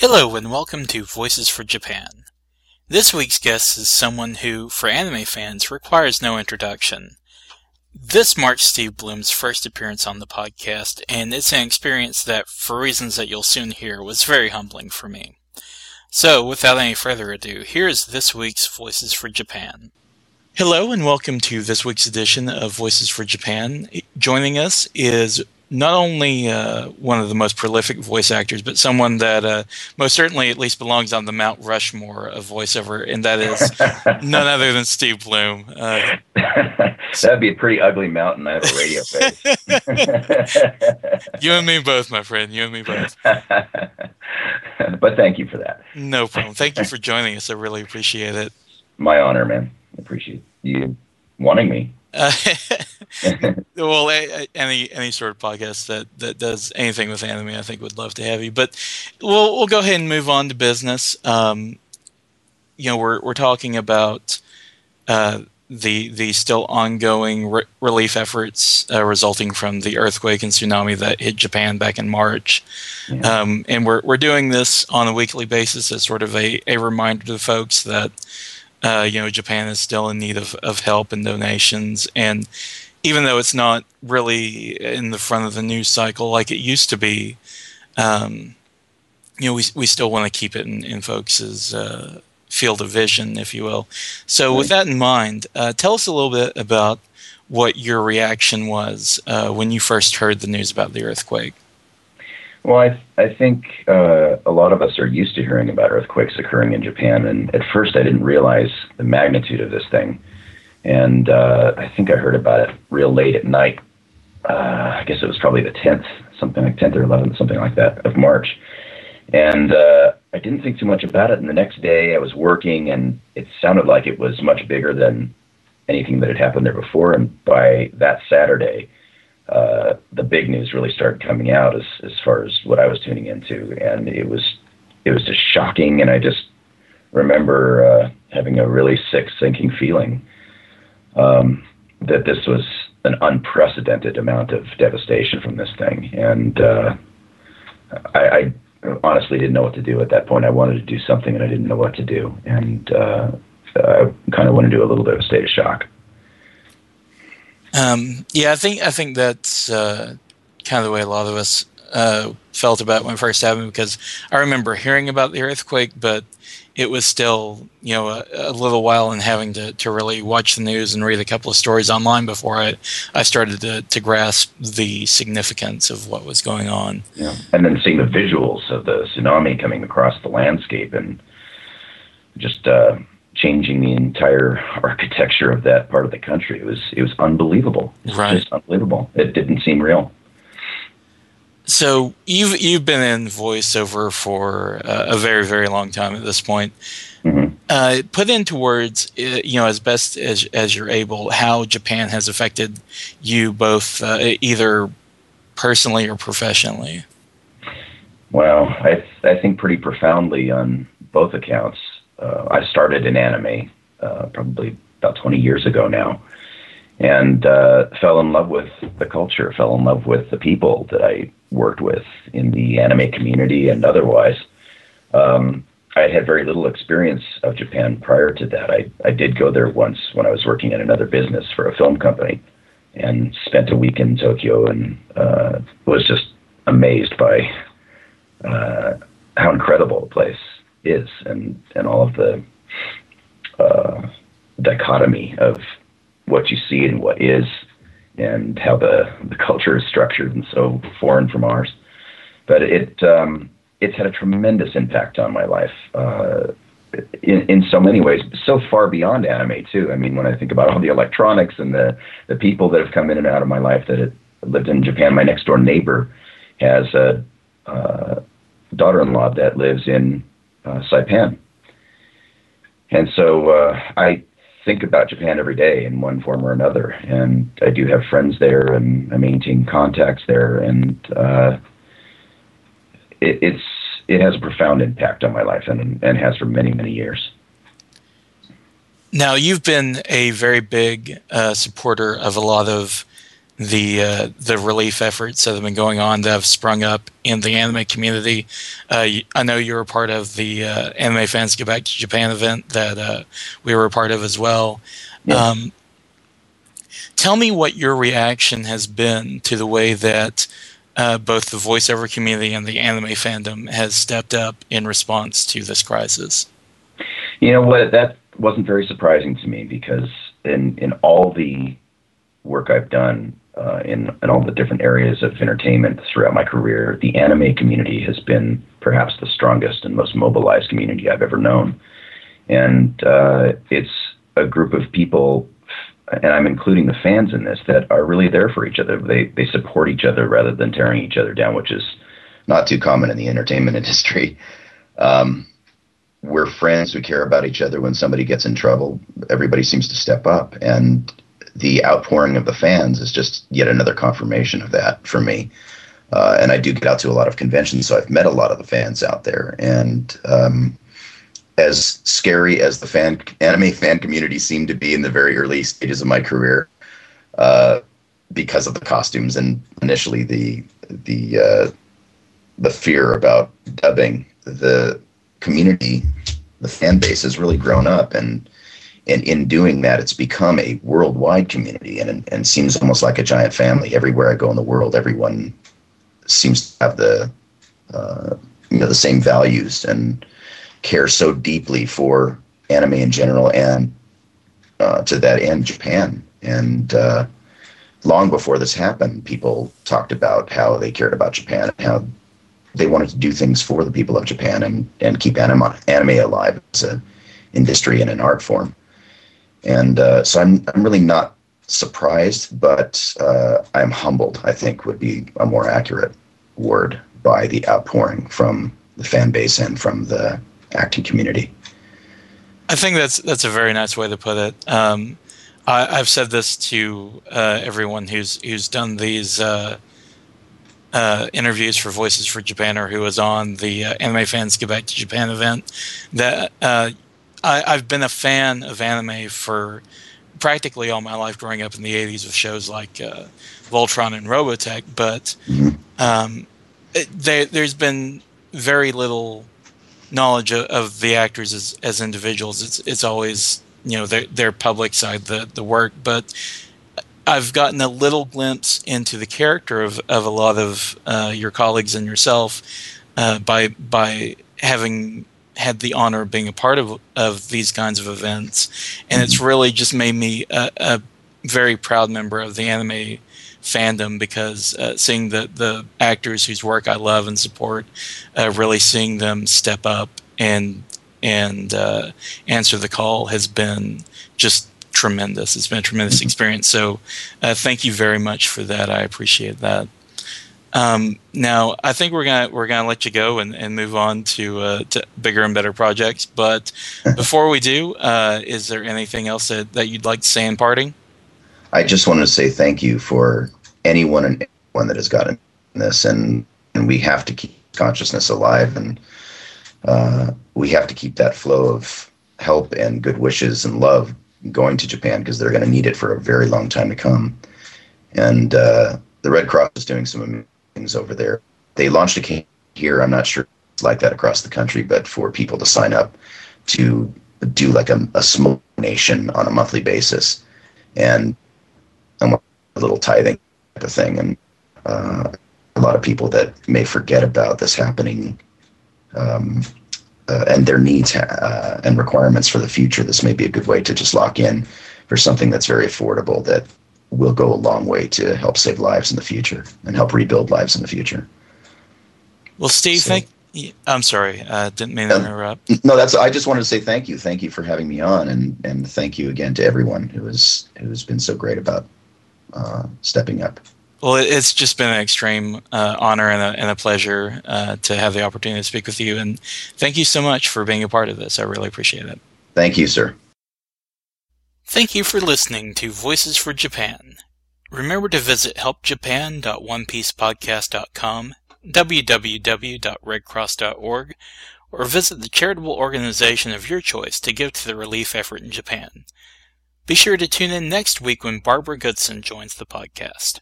Hello and welcome to Voices for Japan. This week's guest is someone who, for anime fans, requires no introduction. This marks Steve Blum's first appearance on the podcast, and it's an experience that, for reasons that you'll soon hear, was very humbling for me. So, without any further ado, here is this week's Voices for Japan. Hello and welcome to this week's edition of Voices for Japan. Joining us is not only uh, one of the most prolific voice actors, but someone that uh, most certainly at least belongs on the Mount Rushmore of voiceover, and that is none other than Steve Blum. Uh, That'd be a pretty ugly mountain. I have a radio face. you and me both, my friend. You and me both. but thank you for that. No problem. Thank you for joining us. I really appreciate it. My honor, man. I appreciate you wanting me. Uh, well, any any sort of podcast that, that does anything with anime, I think would love to have you. But we'll we'll go ahead and move on to business. Um, you know, we're we're talking about uh, the the still ongoing re- relief efforts uh, resulting from the earthquake and tsunami that hit Japan back in March, yeah. um, and we're we're doing this on a weekly basis as sort of a, a reminder to folks that uh, you know, Japan is still in need of, of help and donations. And even though it's not really in the front of the news cycle like it used to be, um, you know, we, we still want to keep it in, in folks' uh, field of vision, if you will. So, with that in mind, uh, tell us a little bit about what your reaction was uh, when you first heard the news about the earthquake. Well, I, I think uh, a lot of us are used to hearing about earthquakes occurring in Japan, and at first I didn't realize the magnitude of this thing. And uh, I think I heard about it real late at night. Uh, I guess it was probably the 10th, something like 10th or 11th, something like that, of March. And uh, I didn't think too much about it. And the next day I was working, and it sounded like it was much bigger than anything that had happened there before. And by that Saturday, uh, the big news really started coming out as as far as what I was tuning into, and it was it was just shocking. And I just remember uh, having a really sick, sinking feeling um, that this was an unprecedented amount of devastation from this thing, and uh, I, I honestly didn't know what to do at that point. I wanted to do something, and I didn't know what to do, and uh, I kind of went into a little bit of a state of shock. Um, yeah, I think I think that's uh, kind of the way a lot of us uh, felt about when it first happened because I remember hearing about the earthquake, but it was still you know a, a, little while and having to, to really watch the news and read a couple of stories online before I I started to, to grasp the significance of what was going on. Yeah, and then seeing the visuals of the tsunami coming across the landscape and just uh, changing the entire architecture of that part of the country. It was it was unbelievable. It was right. just unbelievable. It didn't seem real. So you've you've been in voiceover for a very very long time at this point. Mm-hmm. Uh, put into words, uh, you know, as best as as you're able, how Japan has affected you both, uh, either personally or professionally. Well, I I think pretty profoundly on both accounts uh, I started in anime uh, probably about 20 years ago now, and uh, fell in love with the culture, fell in love with the people that I worked with in the anime community and otherwise. Um, I had very little experience of Japan prior to that. I, I did go there once when I was working in another business for a film company and spent a week in Tokyo and uh, was just amazed by uh, how incredible the place is and and all of the uh, dichotomy of what you see and what is and how the the culture is structured and so foreign from ours but it um, it's had a tremendous impact on my life uh, in, in so many ways, so far beyond anime too. I mean, when I think about all the electronics and the, the people that have come in and out of my life that had lived in Japan, my next door neighbor has a uh, daughter-in-law that lives in uh, Saipan. And so uh, I think about Japan every day in one form or another, and I do have friends there, and I maintain contacts there, and uh, it, it's it has a profound impact on my life, and and has for many many years. Now you've been a very big uh, supporter of a lot of the uh, the relief efforts that have been going on that have sprung up in the anime community. Uh, I know you were part of the uh, Anime Fans Get Back to Japan event that uh, we were a part of as well. Yes. Um, tell me what your reaction has been to the way that uh, both the voiceover community and the anime fandom has stepped up in response to this crisis. You know what? That wasn't very surprising to me because in in all the work I've done uh, in, in all the different areas of entertainment throughout my career, the anime community has been perhaps the strongest and most mobilized community I've ever known. And uh, it's a group of people, and I'm including the fans in this, that are really there for each other. They, they support each other rather than tearing each other down, which is not too common in the entertainment industry. Um, we're friends. We care about each other. When somebody gets in trouble, everybody seems to step up. And the outpouring of the fans is just yet another confirmation of that for me. Uh, and I do get out to a lot of conventions, so I've met a lot of the fans out there. And um, as scary as the fan anime fan community seemed to be in the very early stages of my career, uh, because of the costumes and initially the the uh, the fear about dubbing, the community, the fan base has really grown up and and in doing that, it's become a worldwide community and, and seems almost like a giant family. Everywhere I go in the world, everyone seems to have the uh, you know the same values and care so deeply for anime in general and uh, to that end Japan. And uh, long before this happened, people talked about how they cared about Japan and how they wanted to do things for the people of Japan and, and keep anime, anime alive as an industry and an art form. And uh, so I'm, I'm really not surprised, but uh, I'm humbled, I think would be a more accurate word by the outpouring from the fan base and from the acting community. I think that's that's a very nice way to put it. Um, I, have said this to uh, everyone who's who's done these uh, uh, interviews for Voices for Japan or who was on the uh, Anime Fans Get Back to Japan event that uh, I, have been a fan of anime for practically all my life growing up in the 80s with shows like uh, Voltron and Robotech, but um, it, they, there's been very little knowledge of, of, the actors as, as individuals. It's, it's always, you know, their, their public side, the, the work, but I've gotten a little glimpse into the character of, of a lot of uh, your colleagues and yourself uh, by by having had the honor of being a part of of these kinds of events, and it's mm-hmm. really just made me a, a very proud member of the anime fandom because uh, seeing the the actors whose work I love and support, uh, really seeing them step up and and uh, answer the call has been just tremendous. It's been a tremendous mm-hmm. experience. So, uh, thank you very much for that. I appreciate that. Um, now, I think we're gonna we're gonna let you go and, and move on to, uh, to bigger and better projects. But before we do, uh, is there anything else that, that you'd like to say in parting? I just wanted to say thank you for anyone and anyone that has gotten this, and and we have to keep consciousness alive, and uh, we have to keep that flow of help and good wishes and love going to Japan because they're going to need it for a very long time to come. And uh, the Red Cross is doing some things over there. They launched a campaign here. I'm not sure it's like that across the country, but for people to sign up to do like a, a small donation on a monthly basis and, a little tithing type of thing. And uh, a lot of people that may forget about this happening um, uh, and their needs uh, and requirements for the future, this may be a good way to just lock in for something that's very affordable that will go a long way to help save lives in the future and help rebuild lives in the future. Well, Steve, so, thank. I'm sorry, uh, didn't mean to interrupt. No, that's. I just wanted to say thank you, thank you for having me on, and and thank you again to everyone who has who has been so great about uh, stepping up. Well, it's just been an extreme uh, honor and a, and a pleasure uh, to have the opportunity to speak with you, and thank you so much for being a part of this. I really appreciate it. Thank you, sir. Thank you for listening to Voices for Japan. Remember to visit helpjapan.onepiecepodcast.com, www.redcross.org, or visit the charitable organization of your choice to give to the relief effort in Japan. Be sure to tune in next week when Barbara Goodson joins the podcast.